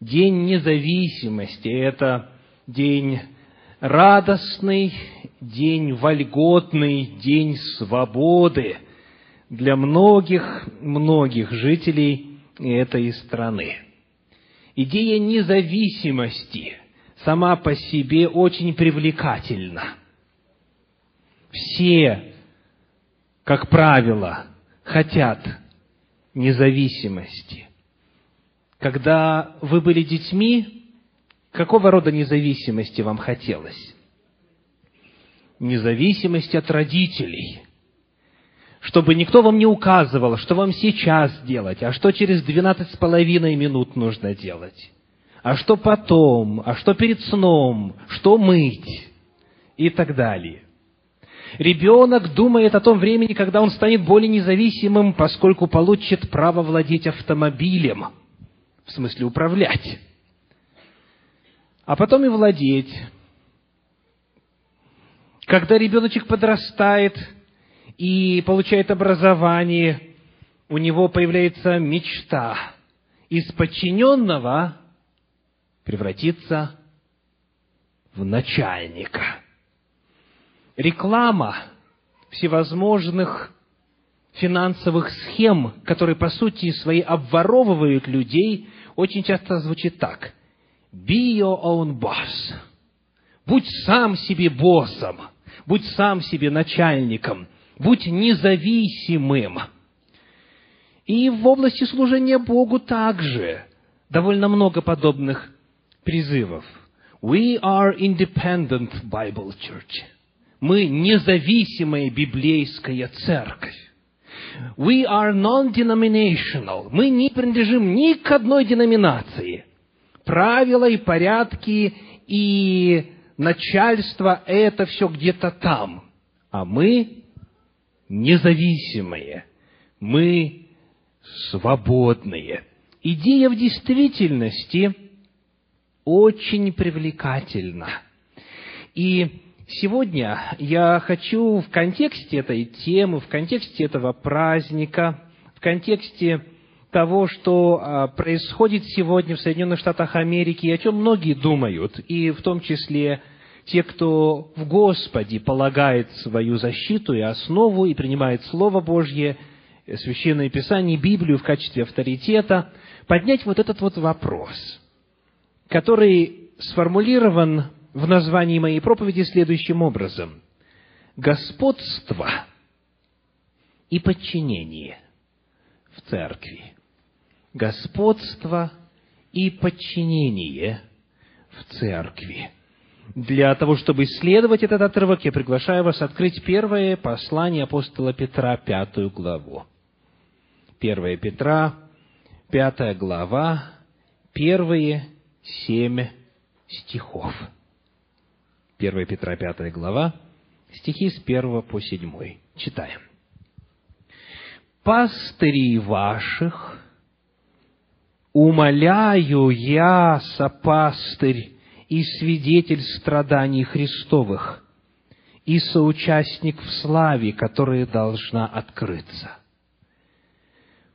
День независимости – это день радостный, день вольготный, день свободы для многих-многих жителей этой страны. Идея независимости сама по себе очень привлекательна. Все, как правило, хотят независимости. Когда вы были детьми, какого рода независимости вам хотелось? Независимость от родителей. Чтобы никто вам не указывал, что вам сейчас делать, а что через двенадцать с половиной минут нужно делать, а что потом, а что перед сном, что мыть и так далее. Ребенок думает о том времени, когда он станет более независимым, поскольку получит право владеть автомобилем, в смысле управлять, а потом и владеть. Когда ребеночек подрастает и получает образование, у него появляется мечта из подчиненного превратиться в начальника – реклама всевозможных финансовых схем, которые по сути своей обворовывают людей, очень часто звучит так. Be your own boss. Будь сам себе боссом. Будь сам себе начальником. Будь независимым. И в области служения Богу также довольно много подобных призывов. We are independent Bible Church. Мы независимая библейская церковь. We are non-denominational. Мы не принадлежим ни к одной деноминации. Правила и порядки и начальство – это все где-то там. А мы независимые. Мы свободные. Идея в действительности очень привлекательна. И Сегодня я хочу в контексте этой темы, в контексте этого праздника, в контексте того, что а, происходит сегодня в Соединенных Штатах Америки, и о чем многие думают, и в том числе те, кто в Господе полагает свою защиту и основу, и принимает Слово Божье, Священное Писание, Библию в качестве авторитета, поднять вот этот вот вопрос, который сформулирован в названии моей проповеди следующим образом. Господство и подчинение в церкви. Господство и подчинение в церкви. Для того, чтобы исследовать этот отрывок, я приглашаю вас открыть первое послание апостола Петра, пятую главу. Первое Петра, пятая глава, первые семь стихов. 1 Петра 5 глава, стихи с 1 по 7. Читаем. «Пастырей ваших умоляю я, сопастырь и свидетель страданий Христовых, и соучастник в славе, которая должна открыться.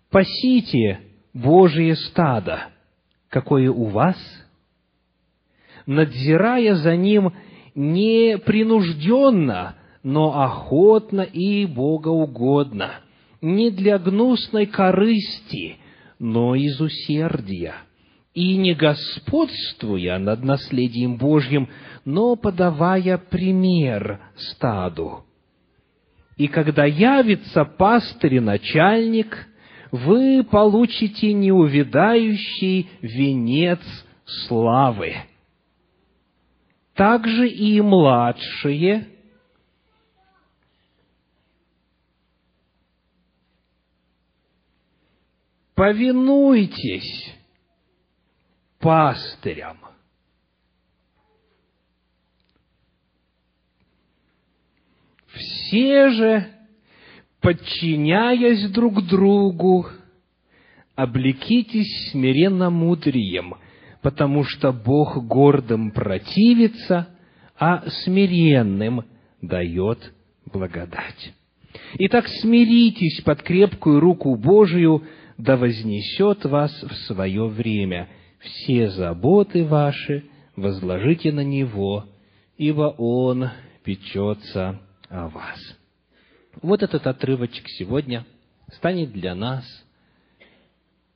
Пасите Божие стадо, какое у вас, надзирая за ним не принужденно, но охотно и богоугодно, не для гнусной корысти, но из усердия, и не господствуя над наследием Божьим, но подавая пример стаду. И когда явится пастырь и начальник, вы получите неувидающий венец славы также и младшие, повинуйтесь пастырям. Все же, подчиняясь друг другу, облекитесь смиренно мудрием – потому что Бог гордым противится, а смиренным дает благодать. Итак, смиритесь под крепкую руку Божию, да вознесет вас в свое время. все заботы ваши возложите на Него, ибо Он печется о вас. Вот этот отрывочек сегодня станет для нас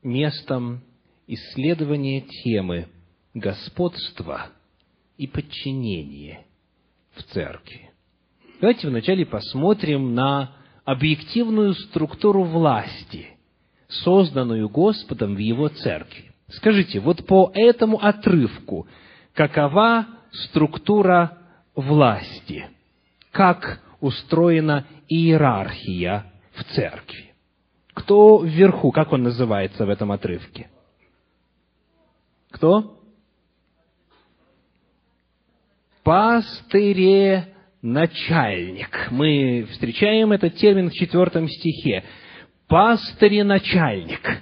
местом исследования темы господства и подчинения в церкви. Давайте вначале посмотрим на объективную структуру власти, созданную Господом в Его церкви. Скажите, вот по этому отрывку, какова структура власти? Как устроена иерархия в церкви? Кто вверху, как он называется в этом отрывке? Кто? Пастыре начальник. Мы встречаем этот термин в четвертом стихе. Пастыре начальник.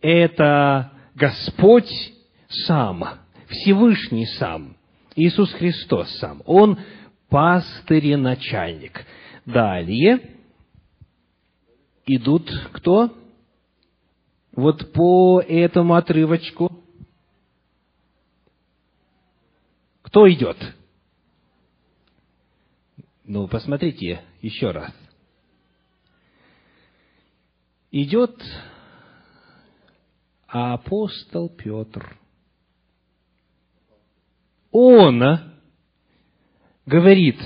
Это Господь сам, Всевышний сам, Иисус Христос сам. Он пастыре начальник. Далее идут кто? Вот по этому отрывочку. Кто идет? Ну, посмотрите еще раз. Идет апостол Петр. Он говорит,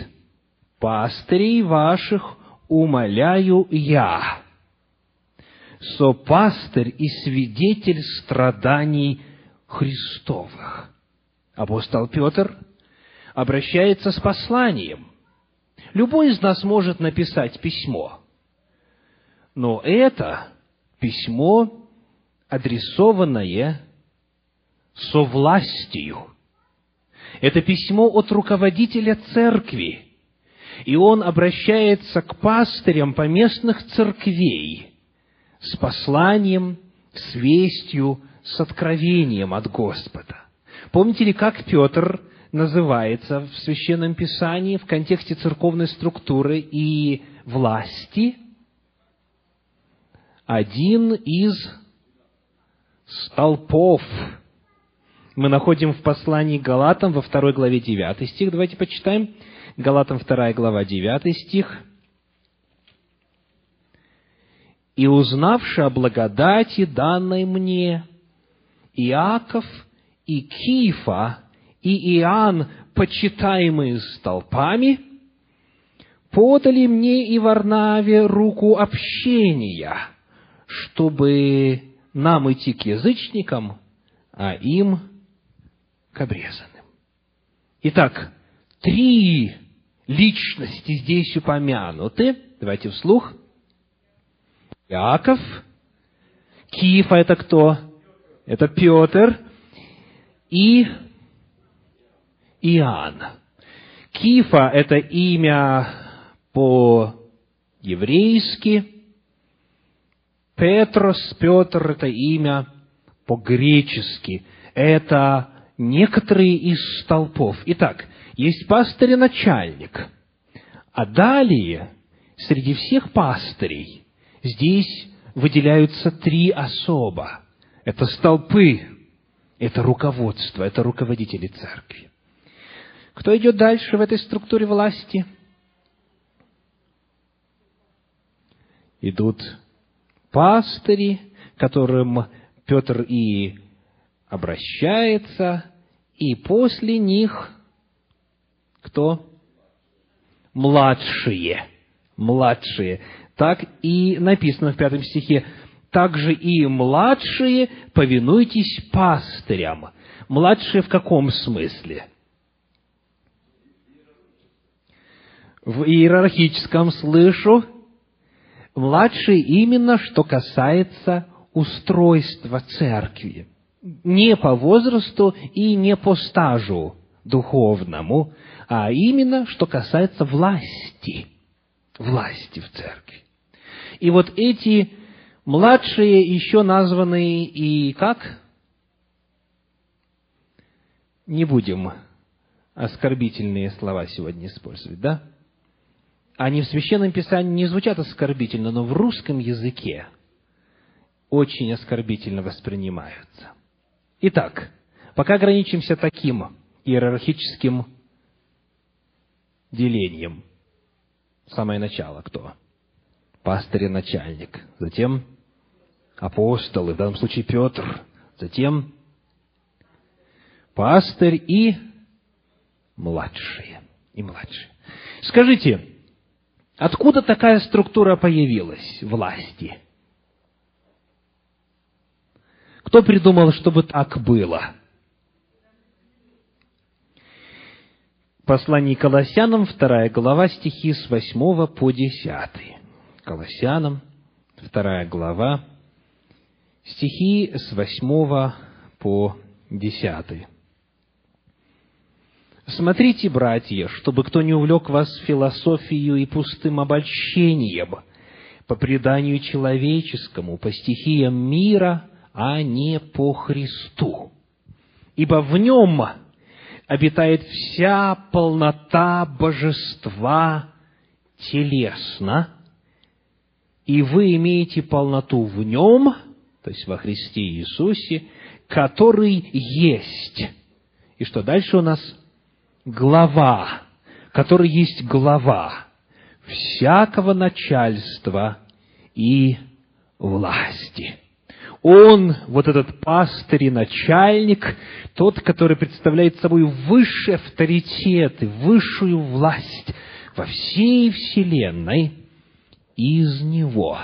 пастырей ваших умоляю я, со пастырь и свидетель страданий Христовых. Апостол Петр обращается с посланием – Любой из нас может написать письмо, но это письмо, адресованное со властью. Это письмо от руководителя церкви, и он обращается к пастырям поместных церквей с посланием, с вестью, с откровением от Господа. Помните ли, как Петр называется в Священном Писании в контексте церковной структуры и власти один из столпов. Мы находим в послании Галатам во второй главе 9 стих. Давайте почитаем. Галатам 2 глава 9 стих. «И узнавши о благодати, данной мне, Иаков и Кифа, и Иоанн, почитаемые столпами, подали мне и Варнаве руку общения, чтобы нам идти к язычникам, а им к обрезанным. Итак, три личности здесь упомянуты. Давайте вслух. Иаков. Киев – это кто? Это Петр. И Иоанн. Кифа – это имя по-еврейски. Петрос, Петр – это имя по-гречески. Это некоторые из столпов. Итак, есть пастырь и начальник. А далее, среди всех пастырей, здесь выделяются три особа. Это столпы, это руководство, это руководители церкви. Кто идет дальше в этой структуре власти? Идут пастыри, к которым Петр и обращается, и после них кто? Младшие. Младшие. Так и написано в пятом стихе. Также и младшие повинуйтесь пастырям. Младшие в каком смысле? в иерархическом слышу, младший именно что касается устройства церкви. Не по возрасту и не по стажу духовному, а именно что касается власти, власти в церкви. И вот эти младшие еще названы и как? Не будем оскорбительные слова сегодня использовать, да? они в Священном Писании не звучат оскорбительно, но в русском языке очень оскорбительно воспринимаются. Итак, пока ограничимся таким иерархическим делением. Самое начало кто? Пастырь и начальник. Затем апостолы, в данном случае Петр. Затем пастырь и младшие. И младшие. Скажите, откуда такая структура появилась власти? Кто придумал, чтобы так было? Послание Колоссянам, вторая глава, стихи с 8 по 10. Колоссянам, вторая глава, стихи с 8 по 10. Смотрите, братья, чтобы кто не увлек вас философию и пустым обольщением, по преданию человеческому, по стихиям мира, а не по Христу. Ибо в нем обитает вся полнота божества телесно, и вы имеете полноту в нем, то есть во Христе Иисусе, который есть. И что дальше у нас? глава, который есть глава всякого начальства и власти. Он, вот этот пастырь и начальник, тот, который представляет собой высший авторитет и высшую власть во всей вселенной, из него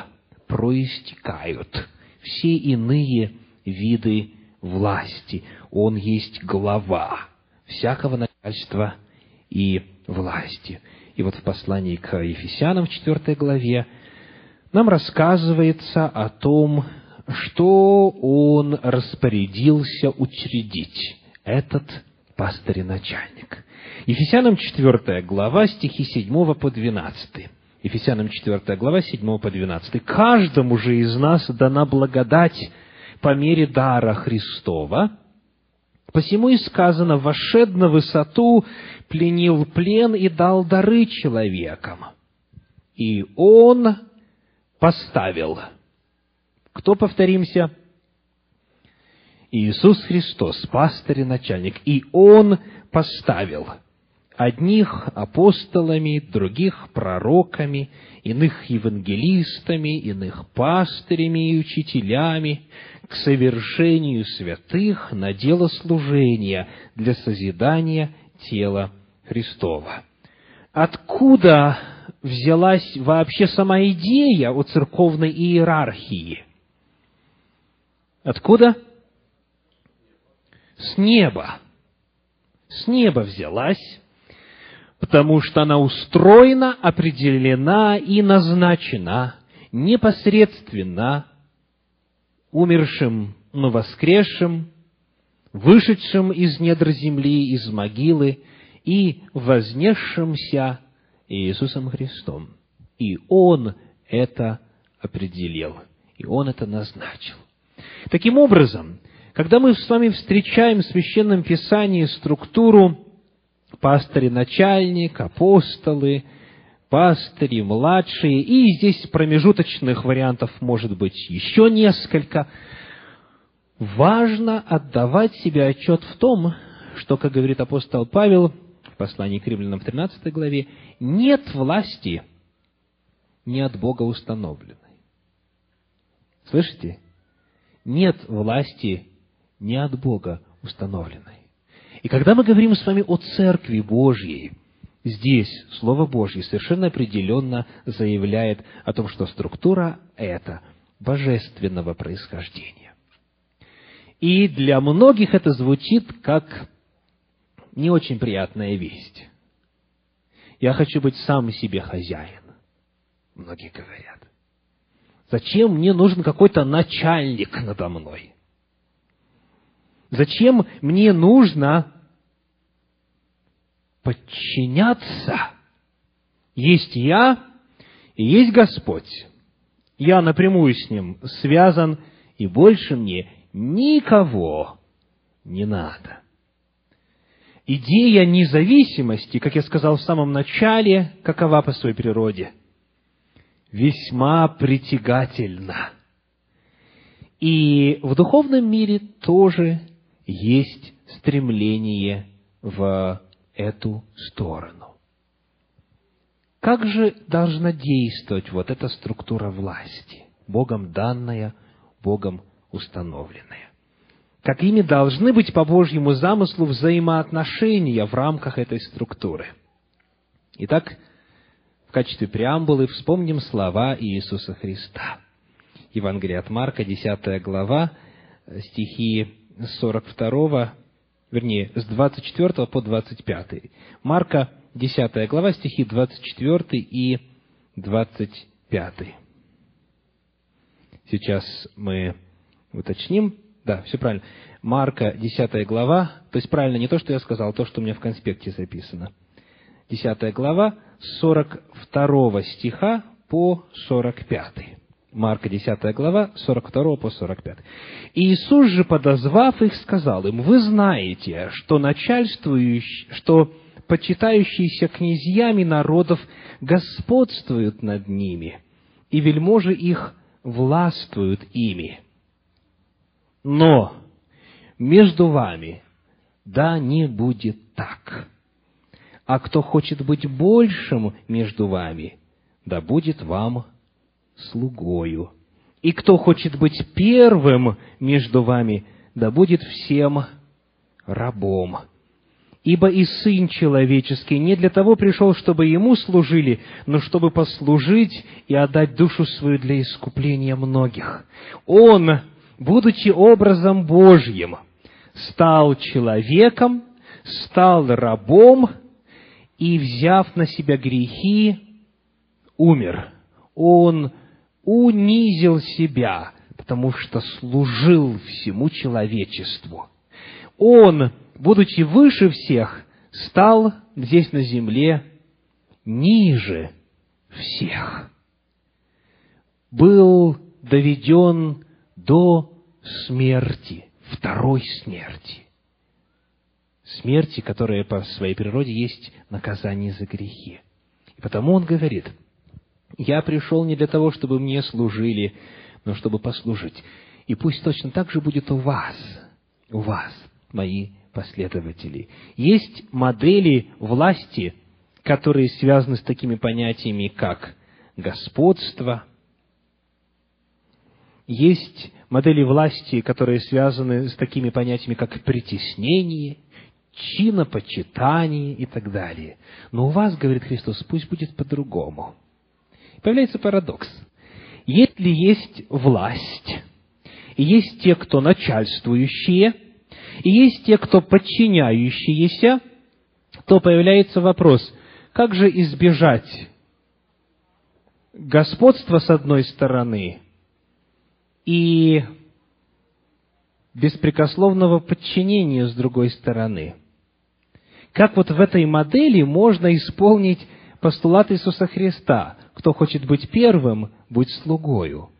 проистекают все иные виды власти. Он есть глава всякого начальства и власти. И вот в послании к Ефесянам в 4 главе нам рассказывается о том, что он распорядился учредить, этот пастырь и начальник. Ефесянам 4 глава, стихи 7 по 12. Ефесянам 4 глава, 7 по 12. «Каждому же из нас дана благодать по мере дара Христова, Посему и сказано, вошед на высоту, пленил плен и дал дары человекам. И он поставил. Кто, повторимся? Иисус Христос, пастырь и начальник. И Он поставил одних апостолами, других пророками, иных евангелистами, иных пастырями и учителями, к совершению святых на дело служения для созидания тела Христова. Откуда взялась вообще сама идея о церковной иерархии? Откуда? С неба. С неба взялась, потому что она устроена, определена и назначена непосредственно умершим, но воскресшим, вышедшим из недр земли, из могилы и вознесшимся Иисусом Христом. И Он это определил, и Он это назначил. Таким образом, когда мы с вами встречаем в Священном Писании структуру пастыри, начальник, апостолы, пастыри, младшие, и здесь промежуточных вариантов может быть еще несколько. Важно отдавать себе отчет в том, что, как говорит апостол Павел в послании к римлянам в 13 главе, нет власти не от Бога установленной. Слышите? Нет власти не от Бога установленной. И когда мы говорим с вами о Церкви Божьей – Здесь Слово Божье совершенно определенно заявляет о том, что структура эта божественного происхождения. И для многих это звучит как не очень приятная весть. Я хочу быть сам себе хозяин, многие говорят. Зачем мне нужен какой-то начальник надо мной? Зачем мне нужно подчиняться. Есть я и есть Господь. Я напрямую с Ним связан, и больше мне никого не надо. Идея независимости, как я сказал в самом начале, какова по своей природе? Весьма притягательна. И в духовном мире тоже есть стремление в эту сторону. Как же должна действовать вот эта структура власти, Богом данная, Богом установленная? Какими должны быть по Божьему замыслу взаимоотношения в рамках этой структуры? Итак, в качестве преамбулы вспомним слова Иисуса Христа. Евангелие от Марка, 10 глава, стихи с 42, вернее, с 24 по 25. Марка, 10 глава, стихи 24 и 25. Сейчас мы уточним. Да, все правильно. Марка, 10 глава, то есть правильно не то, что я сказал, а то, что у меня в конспекте записано. 10 глава, 42 стиха по 45. Марка 10 глава, 42 по 45. И Иисус же, подозвав их, сказал им, «Вы знаете, что начальствующие, что почитающиеся князьями народов господствуют над ними, и вельможи их властвуют ими. Но между вами да не будет так. А кто хочет быть большим между вами, да будет вам слугою. И кто хочет быть первым между вами, да будет всем рабом. Ибо и Сын Человеческий не для того пришел, чтобы Ему служили, но чтобы послужить и отдать душу свою для искупления многих. Он, будучи образом Божьим, стал человеком, стал рабом и, взяв на себя грехи, умер. Он унизил себя, потому что служил всему человечеству. Он, будучи выше всех, стал здесь на земле ниже всех. Был доведен до смерти, второй смерти. Смерти, которая по своей природе есть наказание за грехи. И потому он говорит – я пришел не для того, чтобы мне служили, но чтобы послужить. И пусть точно так же будет у вас, у вас, мои последователи. Есть модели власти, которые связаны с такими понятиями, как господство. Есть модели власти, которые связаны с такими понятиями, как притеснение, чинопочитание и так далее. Но у вас, говорит Христос, пусть будет по-другому – появляется парадокс. Если есть власть, и есть те, кто начальствующие, и есть те, кто подчиняющиеся, то появляется вопрос, как же избежать господства с одной стороны и беспрекословного подчинения с другой стороны. Как вот в этой модели можно исполнить постулат Иисуса Христа кто хочет быть первым, будь слугою.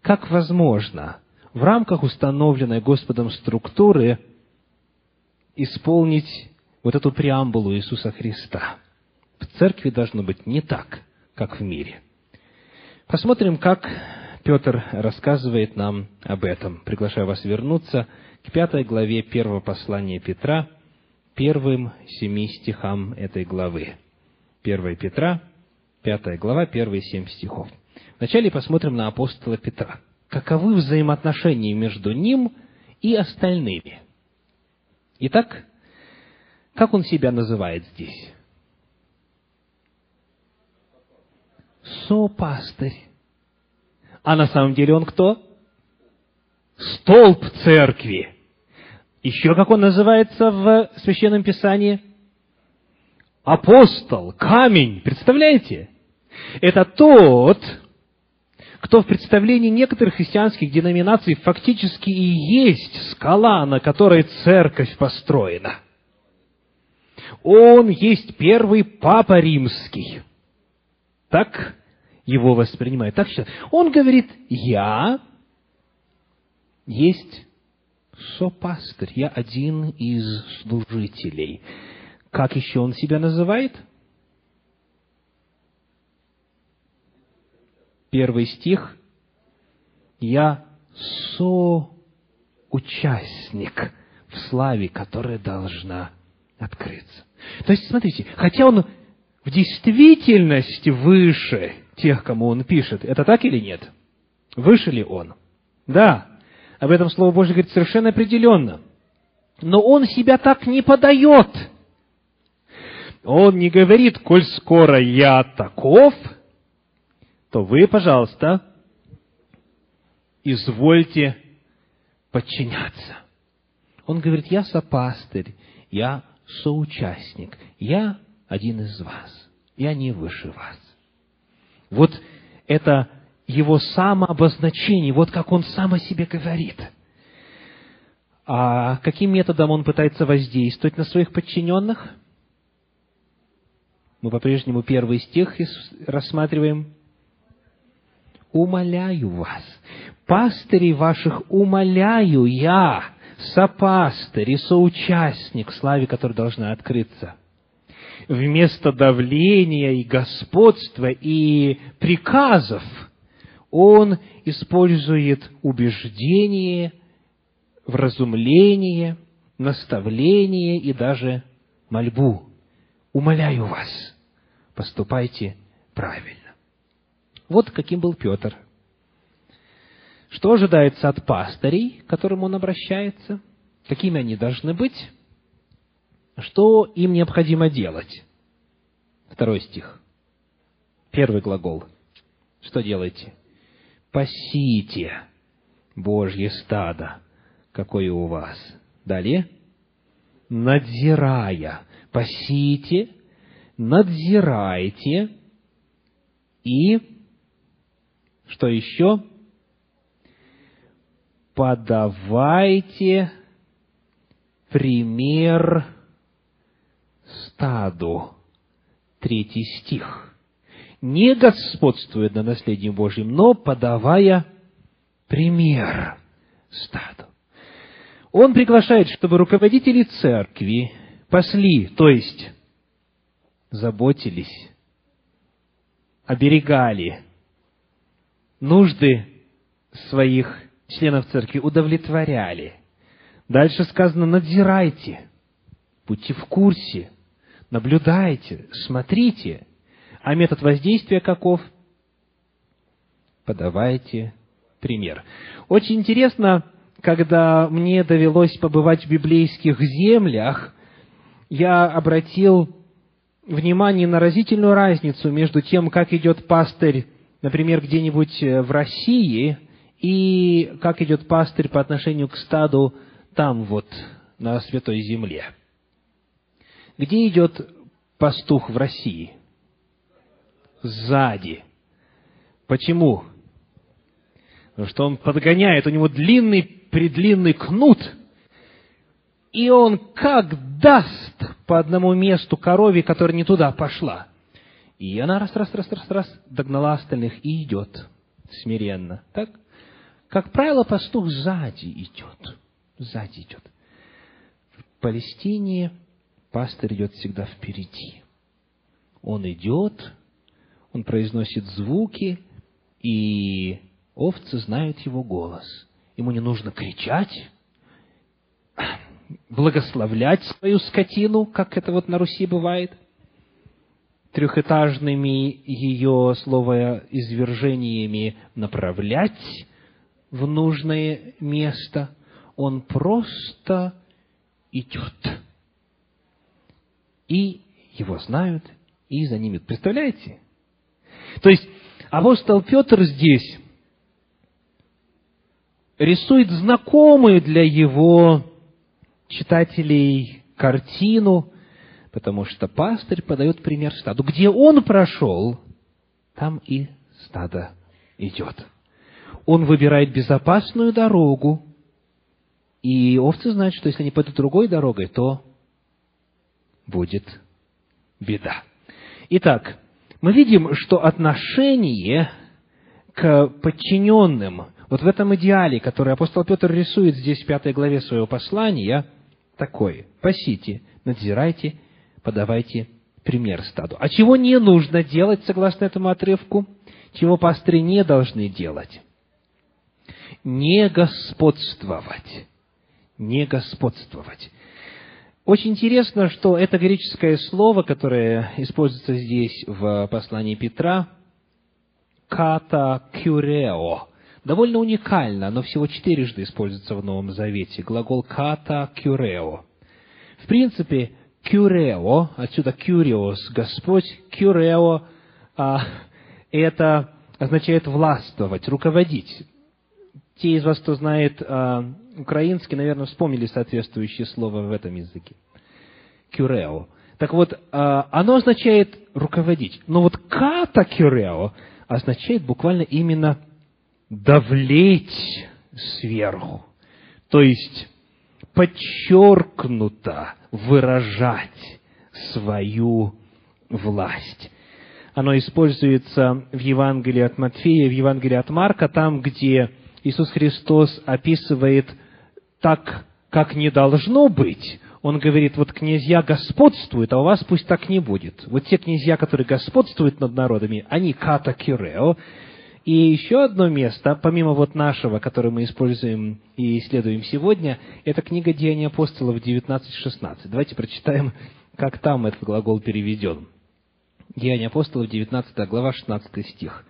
Как возможно в рамках установленной Господом структуры исполнить вот эту преамбулу Иисуса Христа? В церкви должно быть не так, как в мире. Посмотрим, как Петр рассказывает нам об этом. Приглашаю вас вернуться к пятой главе первого послания Петра, первым семи стихам этой главы. 1 Петра, Пятая глава, первые семь стихов. Вначале посмотрим на апостола Петра. Каковы взаимоотношения между ним и остальными? Итак, как он себя называет здесь? Сопастырь. А на самом деле он кто? Столб церкви. Еще как он называется в Священном Писании? Апостол, камень. Представляете? Это тот, кто в представлении некоторых христианских деноминаций фактически и есть скала, на которой церковь построена. Он есть первый папа римский. Так его воспринимают. Так сейчас. Он говорит, я есть сопастырь, я один из служителей. Как еще он себя называет? – первый стих, «Я соучастник в славе, которая должна открыться. То есть, смотрите, хотя он в действительности выше тех, кому он пишет, это так или нет? Выше ли он? Да. Об этом Слово Божье говорит совершенно определенно. Но он себя так не подает. Он не говорит, коль скоро я таков, то вы, пожалуйста, извольте подчиняться. Он говорит, я сопастырь, я соучастник, я один из вас, я не выше вас. Вот это его самообозначение, вот как он сам о себе говорит. А каким методом он пытается воздействовать на своих подчиненных? Мы по-прежнему первый стих рассматриваем. «Умоляю вас, пастырей ваших умоляю я, сопастырь и соучастник, славе которой должна открыться» вместо давления и господства и приказов, он использует убеждение, вразумление, наставление и даже мольбу. Умоляю вас, поступайте правильно. Вот каким был Петр. Что ожидается от пастырей, к которым он обращается? Какими они должны быть? Что им необходимо делать? Второй стих. Первый глагол. Что делаете? Пасите Божье стадо, какое у вас. Далее. Надзирая. Пасите, надзирайте и что еще? Подавайте пример стаду. Третий стих. Не господствуя на наследии Божьем, но подавая пример стаду. Он приглашает, чтобы руководители церкви пасли, то есть заботились, оберегали нужды своих членов церкви, удовлетворяли. Дальше сказано, надзирайте, будьте в курсе, наблюдайте, смотрите. А метод воздействия каков? Подавайте пример. Очень интересно, когда мне довелось побывать в библейских землях, я обратил внимание на разительную разницу между тем, как идет пастырь, например, где-нибудь в России, и как идет пастырь по отношению к стаду там вот, на Святой Земле. Где идет пастух в России? Сзади. Почему? Потому что он подгоняет, у него длинный, предлинный кнут, и он как даст по одному месту корове, которая не туда пошла. И она раз, раз, раз, раз, раз догнала остальных и идет смиренно. Так? Как правило, пастух сзади идет. Сзади идет. В Палестине пастырь идет всегда впереди. Он идет, он произносит звуки, и овцы знают его голос. Ему не нужно кричать, благословлять свою скотину, как это вот на Руси бывает, трехэтажными ее словоизвержениями направлять в нужное место. Он просто идет и его знают, и за ними. Представляете? То есть, апостол Петр здесь рисует знакомую для его читателей картину, потому что пастырь подает пример стаду. Где он прошел, там и стадо идет. Он выбирает безопасную дорогу, и овцы знают, что если они пойдут другой дорогой, то будет беда. Итак, мы видим, что отношение к подчиненным, вот в этом идеале, который апостол Петр рисует здесь в пятой главе своего послания, такое. Пасите, надзирайте, подавайте пример стаду. А чего не нужно делать, согласно этому отрывку? Чего пастыри не должны делать? Не господствовать, не господствовать. Очень интересно, что это греческое слово, которое используется здесь в послании Петра, ката кюрео, довольно уникально, оно всего четырежды используется в Новом Завете, глагол ката кюрео. В принципе, кюрео, отсюда кюриос, Господь, кюрео, а, это означает властвовать, руководить. Те из вас, кто знает а, украинский, наверное, вспомнили соответствующее слово в этом языке. Кюрео. Так вот, а, оно означает руководить. Но вот ката кюрео означает буквально именно давлеть сверху. То есть, подчеркнуто выражать свою власть. Оно используется в Евангелии от Матфея, в Евангелии от Марка, там, где Иисус Христос описывает так, как не должно быть, он говорит, вот князья господствуют, а у вас пусть так не будет. Вот те князья, которые господствуют над народами, они ката кюрео. И еще одно место, помимо вот нашего, которое мы используем и исследуем сегодня, это книга Деяний апостолов 19.16. Давайте прочитаем, как там этот глагол переведен. Деяния апостолов, 19 глава, 16 стих.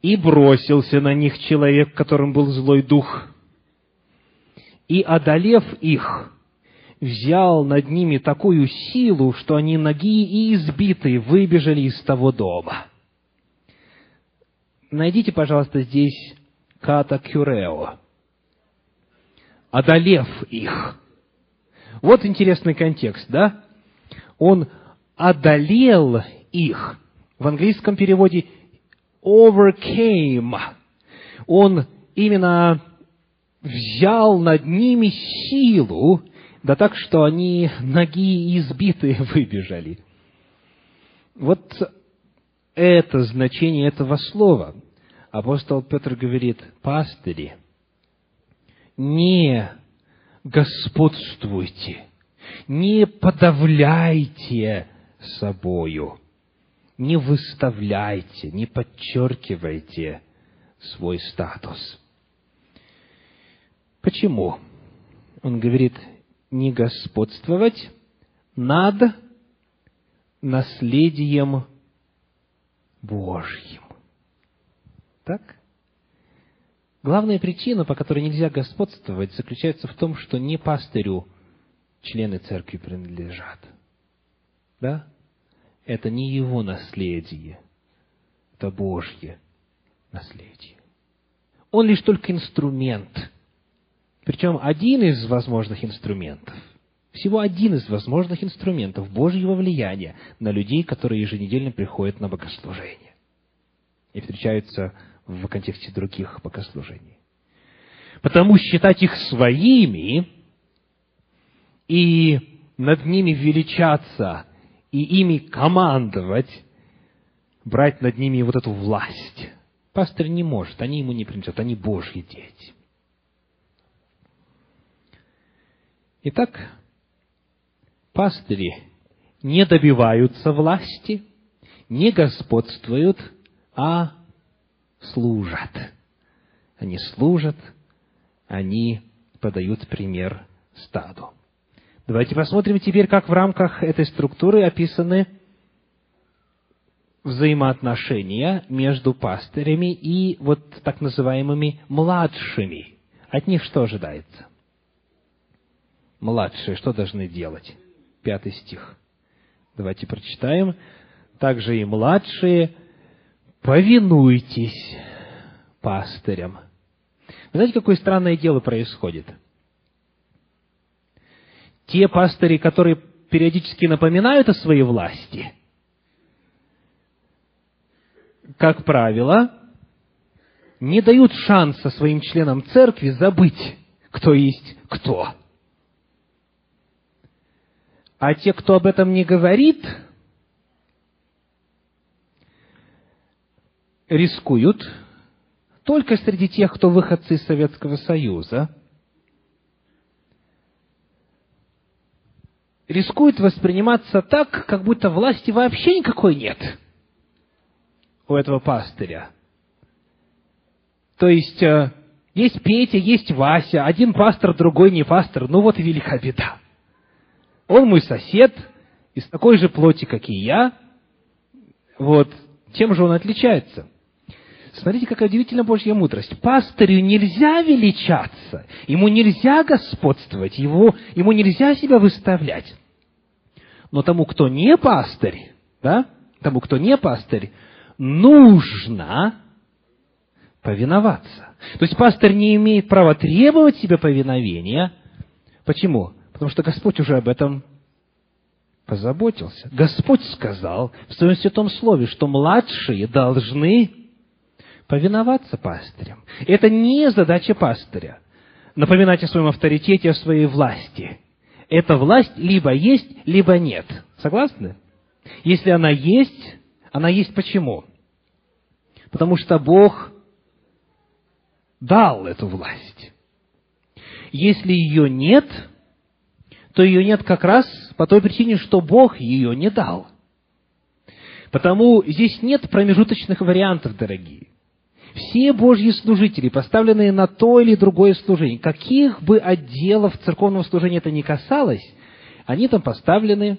«И бросился на них человек, которым был злой дух, и, одолев их, взял над ними такую силу, что они ноги и избитые выбежали из того дома. Найдите, пожалуйста, здесь ката кюрео. Одолев их. Вот интересный контекст, да? Он одолел их. В английском переводе overcame. Он именно взял над ними силу, да так, что они ноги избитые выбежали. Вот это значение этого слова. Апостол Петр говорит, пастыри, не господствуйте, не подавляйте собою, не выставляйте, не подчеркивайте свой статус. Почему? Он говорит, не господствовать над наследием Божьим. Так? Главная причина, по которой нельзя господствовать, заключается в том, что не пастырю члены церкви принадлежат. Да? Это не его наследие, это Божье наследие. Он лишь только инструмент – причем один из возможных инструментов, всего один из возможных инструментов Божьего влияния на людей, которые еженедельно приходят на богослужение и встречаются в контексте других богослужений. Потому считать их своими и над ними величаться и ими командовать, брать над ними вот эту власть. Пастор не может, они ему не принадлежат, они Божьи дети. Итак, пастыри не добиваются власти, не господствуют, а служат. Они служат, они подают пример стаду. Давайте посмотрим теперь, как в рамках этой структуры описаны взаимоотношения между пастырями и вот так называемыми младшими. От них что ожидается? младшие что должны делать? Пятый стих. Давайте прочитаем. Также и младшие, повинуйтесь пастырям. Вы знаете, какое странное дело происходит? Те пастыри, которые периодически напоминают о своей власти, как правило, не дают шанса своим членам церкви забыть, кто есть кто. А те, кто об этом не говорит, рискуют только среди тех, кто выходцы из Советского Союза, рискуют восприниматься так, как будто власти вообще никакой нет у этого пастыря. То есть, э, Есть Петя, есть Вася, один пастор, другой не пастор. Ну вот и велика беда. Он мой сосед, из такой же плоти, как и я. Вот. Чем же он отличается? Смотрите, какая удивительная Божья мудрость. Пастырю нельзя величаться, ему нельзя господствовать, его, ему нельзя себя выставлять. Но тому, кто не пастырь, да, тому, кто не пастырь, нужно повиноваться. То есть пастор не имеет права требовать себе повиновения. Почему? Потому что Господь уже об этом позаботился. Господь сказал в Своем Святом Слове, что младшие должны повиноваться пастырям. Это не задача пастыря. Напоминать о своем авторитете, о своей власти. Эта власть либо есть, либо нет. Согласны? Если она есть, она есть почему? Потому что Бог дал эту власть. Если ее нет, то ее нет как раз по той причине, что Бог ее не дал. Потому здесь нет промежуточных вариантов, дорогие. Все Божьи служители, поставленные на то или другое служение, каких бы отделов церковного служения это ни касалось, они там поставлены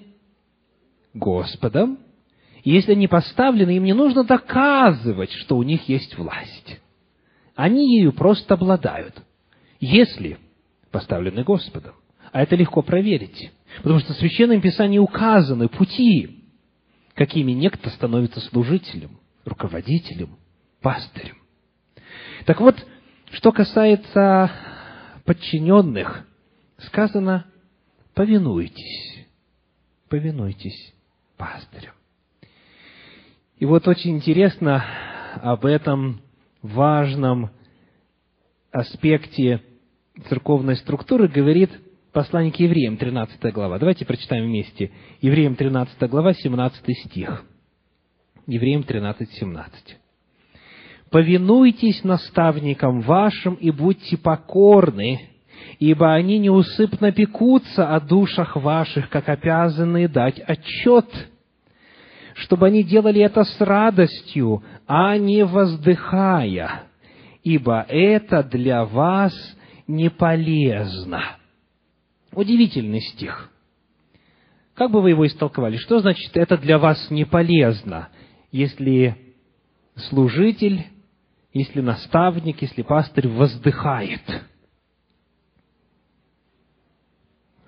Господом. И если они поставлены, им не нужно доказывать, что у них есть власть. Они ею просто обладают, если поставлены Господом. А это легко проверить, потому что в Священном Писании указаны пути, какими некто становится служителем, руководителем, пастырем. Так вот, что касается подчиненных, сказано, повинуйтесь, повинуйтесь пастырям. И вот очень интересно об этом важном аспекте церковной структуры говорит послание к евреям, 13 глава. Давайте прочитаем вместе. Евреям 13 глава, 17 стих. Евреям 13, 17. «Повинуйтесь наставникам вашим и будьте покорны, ибо они неусыпно пекутся о душах ваших, как обязаны дать отчет, чтобы они делали это с радостью, а не воздыхая, ибо это для вас не полезно. Удивительный стих. Как бы вы его истолковали? Что значит это для вас не полезно, если служитель, если наставник, если пастырь воздыхает?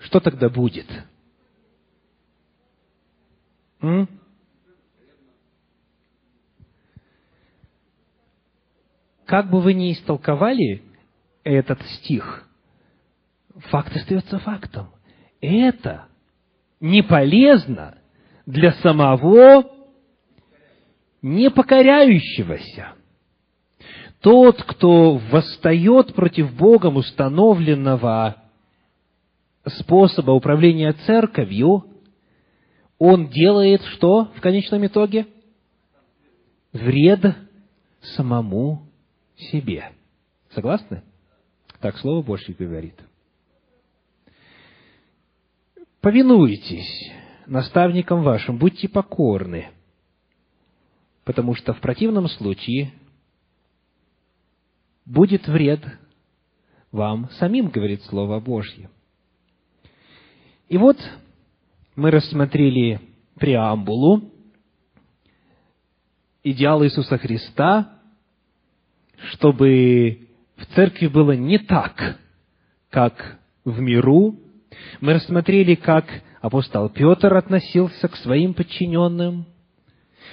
Что тогда будет? М? как бы вы ни истолковали этот стих, факт остается фактом. Это не полезно для самого непокоряющегося. Тот, кто восстает против Богом установленного способа управления церковью, он делает что в конечном итоге? Вред самому себе. Согласны? Так Слово Божье говорит. Повинуйтесь наставникам вашим, будьте покорны, потому что в противном случае будет вред вам самим, говорит Слово Божье. И вот мы рассмотрели преамбулу, идеал Иисуса Христа, чтобы в церкви было не так, как в миру. Мы рассмотрели, как апостол Петр относился к своим подчиненным.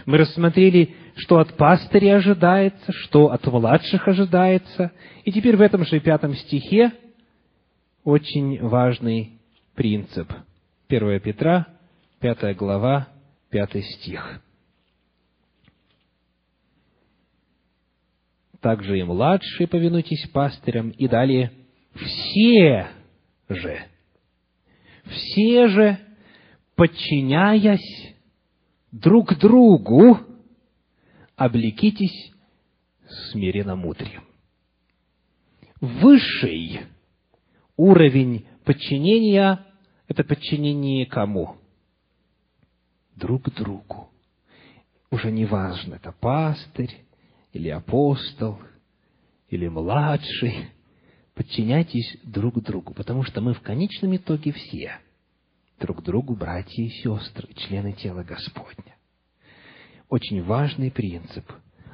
Мы рассмотрели, что от пастыря ожидается, что от младших ожидается. И теперь в этом же пятом стихе очень важный принцип. 1 Петра, 5 глава, 5 стих. также и младшие повинуйтесь пастырям, и далее все же, все же, подчиняясь друг другу, облекитесь смиренно-мудрием. Высший уровень подчинения – это подчинение кому? Друг другу. Уже не важно, это пастырь, или апостол, или младший, подчиняйтесь друг другу, потому что мы в конечном итоге все друг другу братья и сестры, члены тела Господня. Очень важный принцип.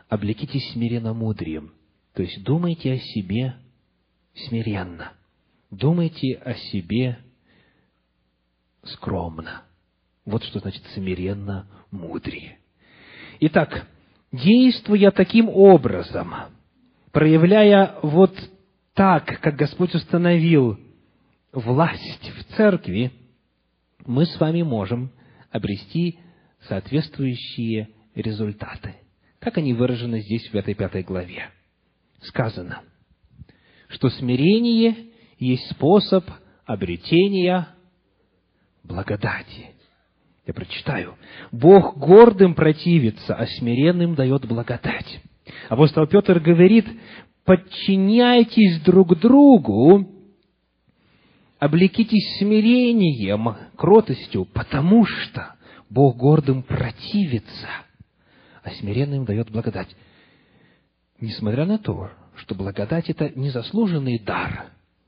Облекитесь смиренно мудрием, то есть думайте о себе смиренно, думайте о себе скромно. Вот что значит смиренно мудрее. Итак, действуя таким образом, проявляя вот так, как Господь установил власть в церкви, мы с вами можем обрести соответствующие результаты. Как они выражены здесь, в этой пятой главе? Сказано, что смирение есть способ обретения благодати. Я прочитаю. Бог гордым противится, а смиренным дает благодать. Апостол Петр говорит, подчиняйтесь друг другу, облекитесь смирением, кротостью, потому что Бог гордым противится, а смиренным дает благодать. Несмотря на то, что благодать – это незаслуженный дар,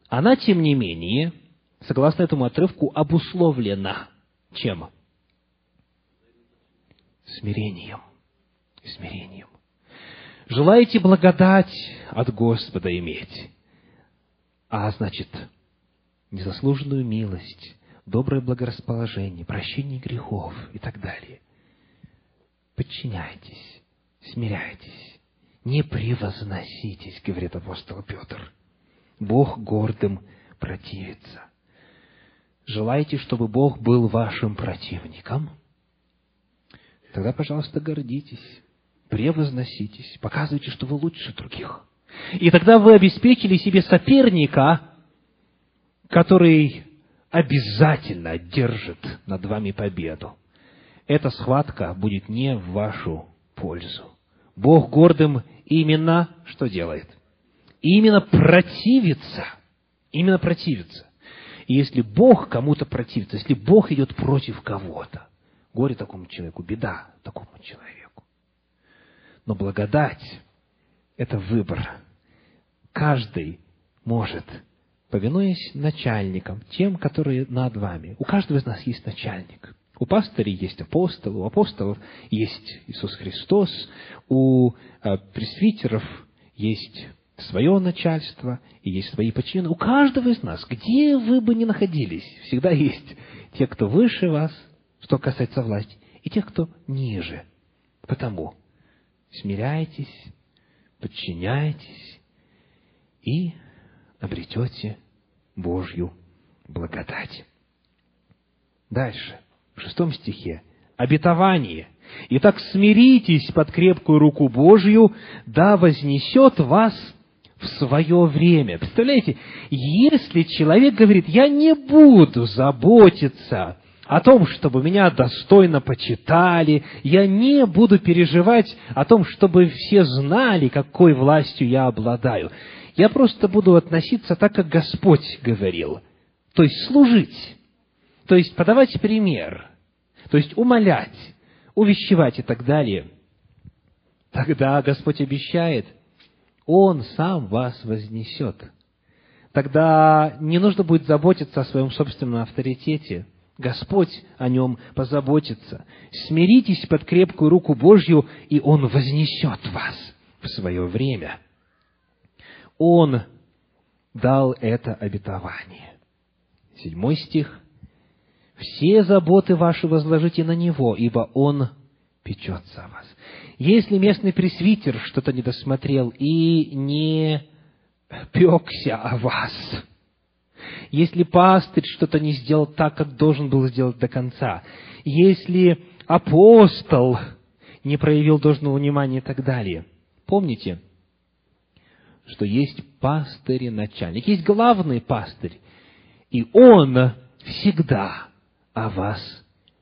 она, тем не менее, согласно этому отрывку, обусловлена чем? Смирением. Смирением. Желаете благодать от Господа иметь, а значит, незаслуженную милость, доброе благорасположение, прощение грехов и так далее. Подчиняйтесь, смиряйтесь, не превозноситесь, говорит апостол Петр. Бог гордым противится. Желаете, чтобы Бог был вашим противником? Тогда, пожалуйста, гордитесь превозноситесь, показывайте, что вы лучше других. И тогда вы обеспечили себе соперника, который обязательно держит над вами победу. Эта схватка будет не в вашу пользу. Бог гордым именно что делает? Именно противится. Именно противится. И если Бог кому-то противится, если Бог идет против кого-то, горе такому человеку, беда такому человеку. Но благодать – это выбор. Каждый может, повинуясь начальникам, тем, которые над вами. У каждого из нас есть начальник. У пастырей есть апостол, у апостолов есть Иисус Христос, у э, пресвитеров есть свое начальство и есть свои подчиненные. У каждого из нас, где вы бы ни находились, всегда есть те, кто выше вас, что касается власти, и те, кто ниже. Потому смиряйтесь, подчиняйтесь и обретете Божью благодать. Дальше, в шестом стихе, обетование. Итак, смиритесь под крепкую руку Божью, да вознесет вас в свое время. Представляете, если человек говорит, я не буду заботиться о том, чтобы меня достойно почитали, я не буду переживать о том, чтобы все знали, какой властью я обладаю. Я просто буду относиться так, как Господь говорил, то есть служить, то есть подавать пример, то есть умолять, увещевать и так далее. Тогда Господь обещает, Он сам вас вознесет. Тогда не нужно будет заботиться о своем собственном авторитете – Господь о нем позаботится. Смиритесь под крепкую руку Божью, и Он вознесет вас в свое время. Он дал это обетование. Седьмой стих. «Все заботы ваши возложите на Него, ибо Он печется о вас». Если местный пресвитер что-то не досмотрел и не пекся о вас, если пастырь что-то не сделал так, как должен был сделать до конца, если апостол не проявил должного внимания и так далее. Помните, что есть пастырь и начальник, есть главный пастырь, и он всегда о вас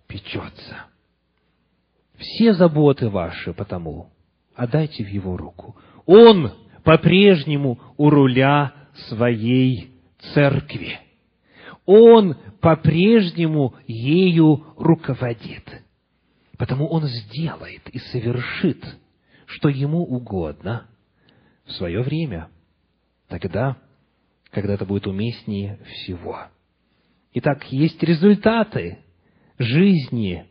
печется. Все заботы ваши потому отдайте в его руку. Он по-прежнему у руля своей церкви. Он по-прежнему ею руководит. Потому он сделает и совершит, что ему угодно в свое время тогда, когда это будет уместнее всего. Итак, есть результаты жизни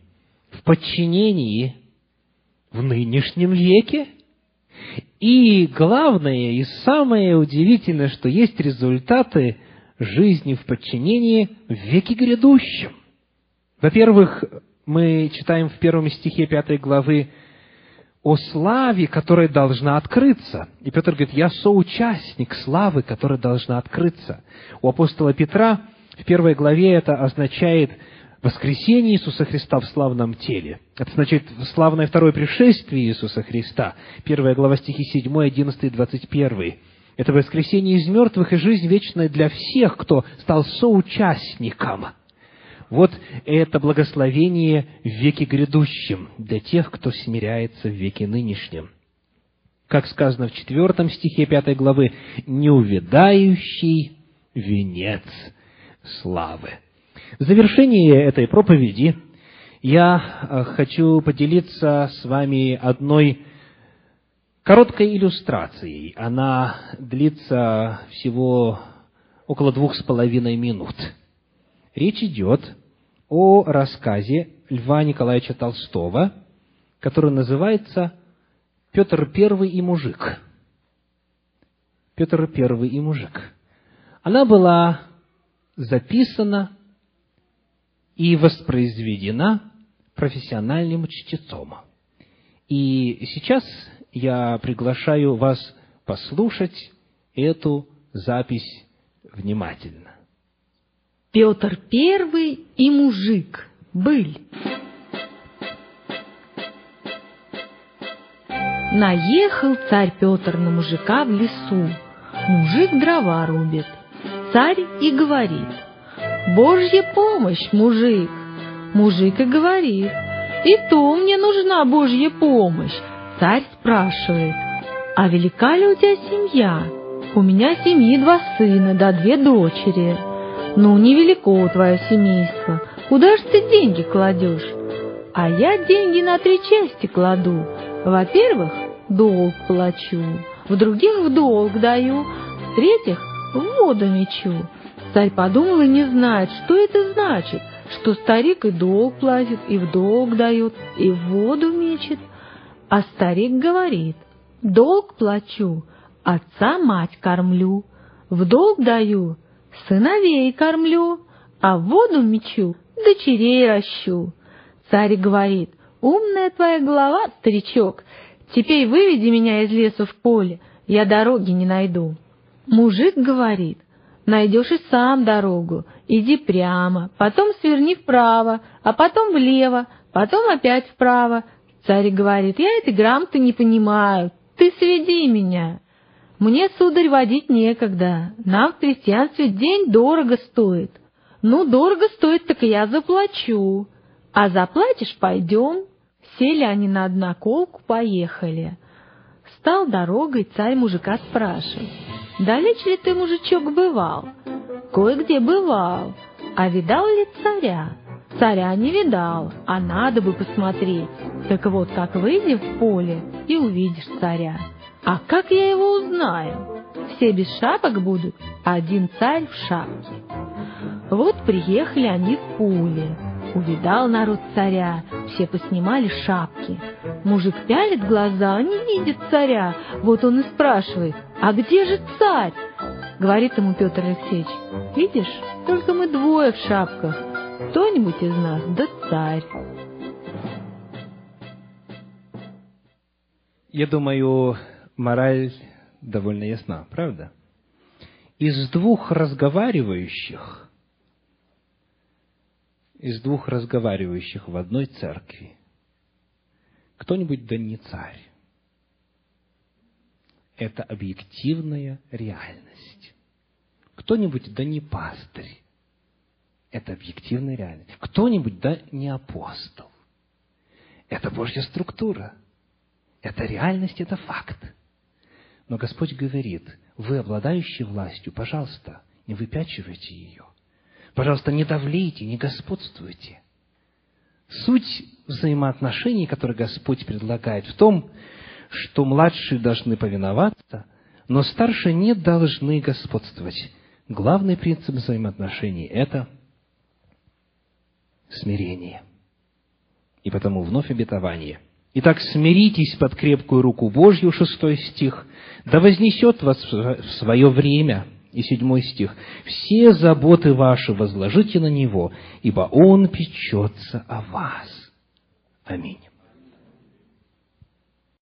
в подчинении в нынешнем веке. И главное и самое удивительное, что есть результаты жизни в подчинении в веке грядущем. Во-первых, мы читаем в первом стихе пятой главы о славе, которая должна открыться. И Петр говорит, я соучастник славы, которая должна открыться. У апостола Петра в первой главе это означает воскресение Иисуса Христа в славном теле. Это означает славное второе пришествие Иисуса Христа. Первая глава стихи 7, 11 21. Это воскресение из мертвых и жизнь вечная для всех, кто стал соучастником. Вот это благословение в веке грядущем для тех, кто смиряется в веке нынешнем. Как сказано в четвертом стихе пятой главы, «неувядающий венец славы». В завершении этой проповеди я э, хочу поделиться с вами одной короткой иллюстрацией. Она длится всего около двух с половиной минут. Речь идет о рассказе Льва Николаевича Толстого, который называется «Петр Первый и мужик». Петр Первый и мужик. Она была записана и воспроизведена профессиональным чтецом. И сейчас я приглашаю вас послушать эту запись внимательно. Петр Первый и мужик. Быль. Наехал царь Петр на мужика в лесу. Мужик дрова рубит. Царь и говорит — Божья помощь, мужик. Мужик и говорит, и то мне нужна Божья помощь. Царь спрашивает, а велика ли у тебя семья? У меня семьи два сына да две дочери. Ну, невелико твое семейство. Куда ж ты деньги кладешь? А я деньги на три части кладу. Во-первых, долг плачу, в других в долг даю, в третьих в воду мечу. Царь подумал и не знает, что это значит, что старик и долг платит, и в долг дает, и в воду мечет. А старик говорит, долг плачу, отца мать кормлю, в долг даю, сыновей кормлю, а в воду мечу, дочерей ращу. Царь говорит, умная твоя голова, старичок, теперь выведи меня из леса в поле, я дороги не найду. Мужик говорит, Найдешь и сам дорогу. Иди прямо, потом сверни вправо, а потом влево, потом опять вправо. Царь говорит, я этой грамоты не понимаю, ты сведи меня. Мне, сударь, водить некогда, нам в крестьянстве день дорого стоит. Ну, дорого стоит, так я заплачу. А заплатишь — пойдем. Сели они на одноколку, поехали. Стал дорогой, царь мужика спрашивает. Далеч ли ты, мужичок, бывал? Кое-где бывал. А видал ли царя? Царя не видал, а надо бы посмотреть. Так вот, как выйди в поле и увидишь царя. А как я его узнаю? Все без шапок будут, а один царь в шапке. Вот приехали они в поле. Увидал народ царя, все поснимали шапки. Мужик пялит глаза, не видит царя. Вот он и спрашивает, а где же царь? Говорит ему Петр Алексеевич, видишь, только мы двое в шапках. Кто-нибудь из нас, да царь. Я думаю, мораль довольно ясна, правда? Из двух разговаривающих из двух разговаривающих в одной церкви. Кто-нибудь да не царь. Это объективная реальность. Кто-нибудь да не пастырь. Это объективная реальность. Кто-нибудь да не апостол. Это Божья структура. Это реальность, это факт. Но Господь говорит, вы, обладающие властью, пожалуйста, не выпячивайте ее – Пожалуйста, не давлейте, не господствуйте. Суть взаимоотношений, которые Господь предлагает, в том, что младшие должны повиноваться, Но старшие не должны господствовать. Главный принцип взаимоотношений – это смирение. И потому вновь обетование. Итак, смиритесь под крепкую руку Божью, шестой стих, да вознесет вас в свое время, и седьмой стих, все заботы ваши возложите на Него, ибо Он печется о вас. Аминь.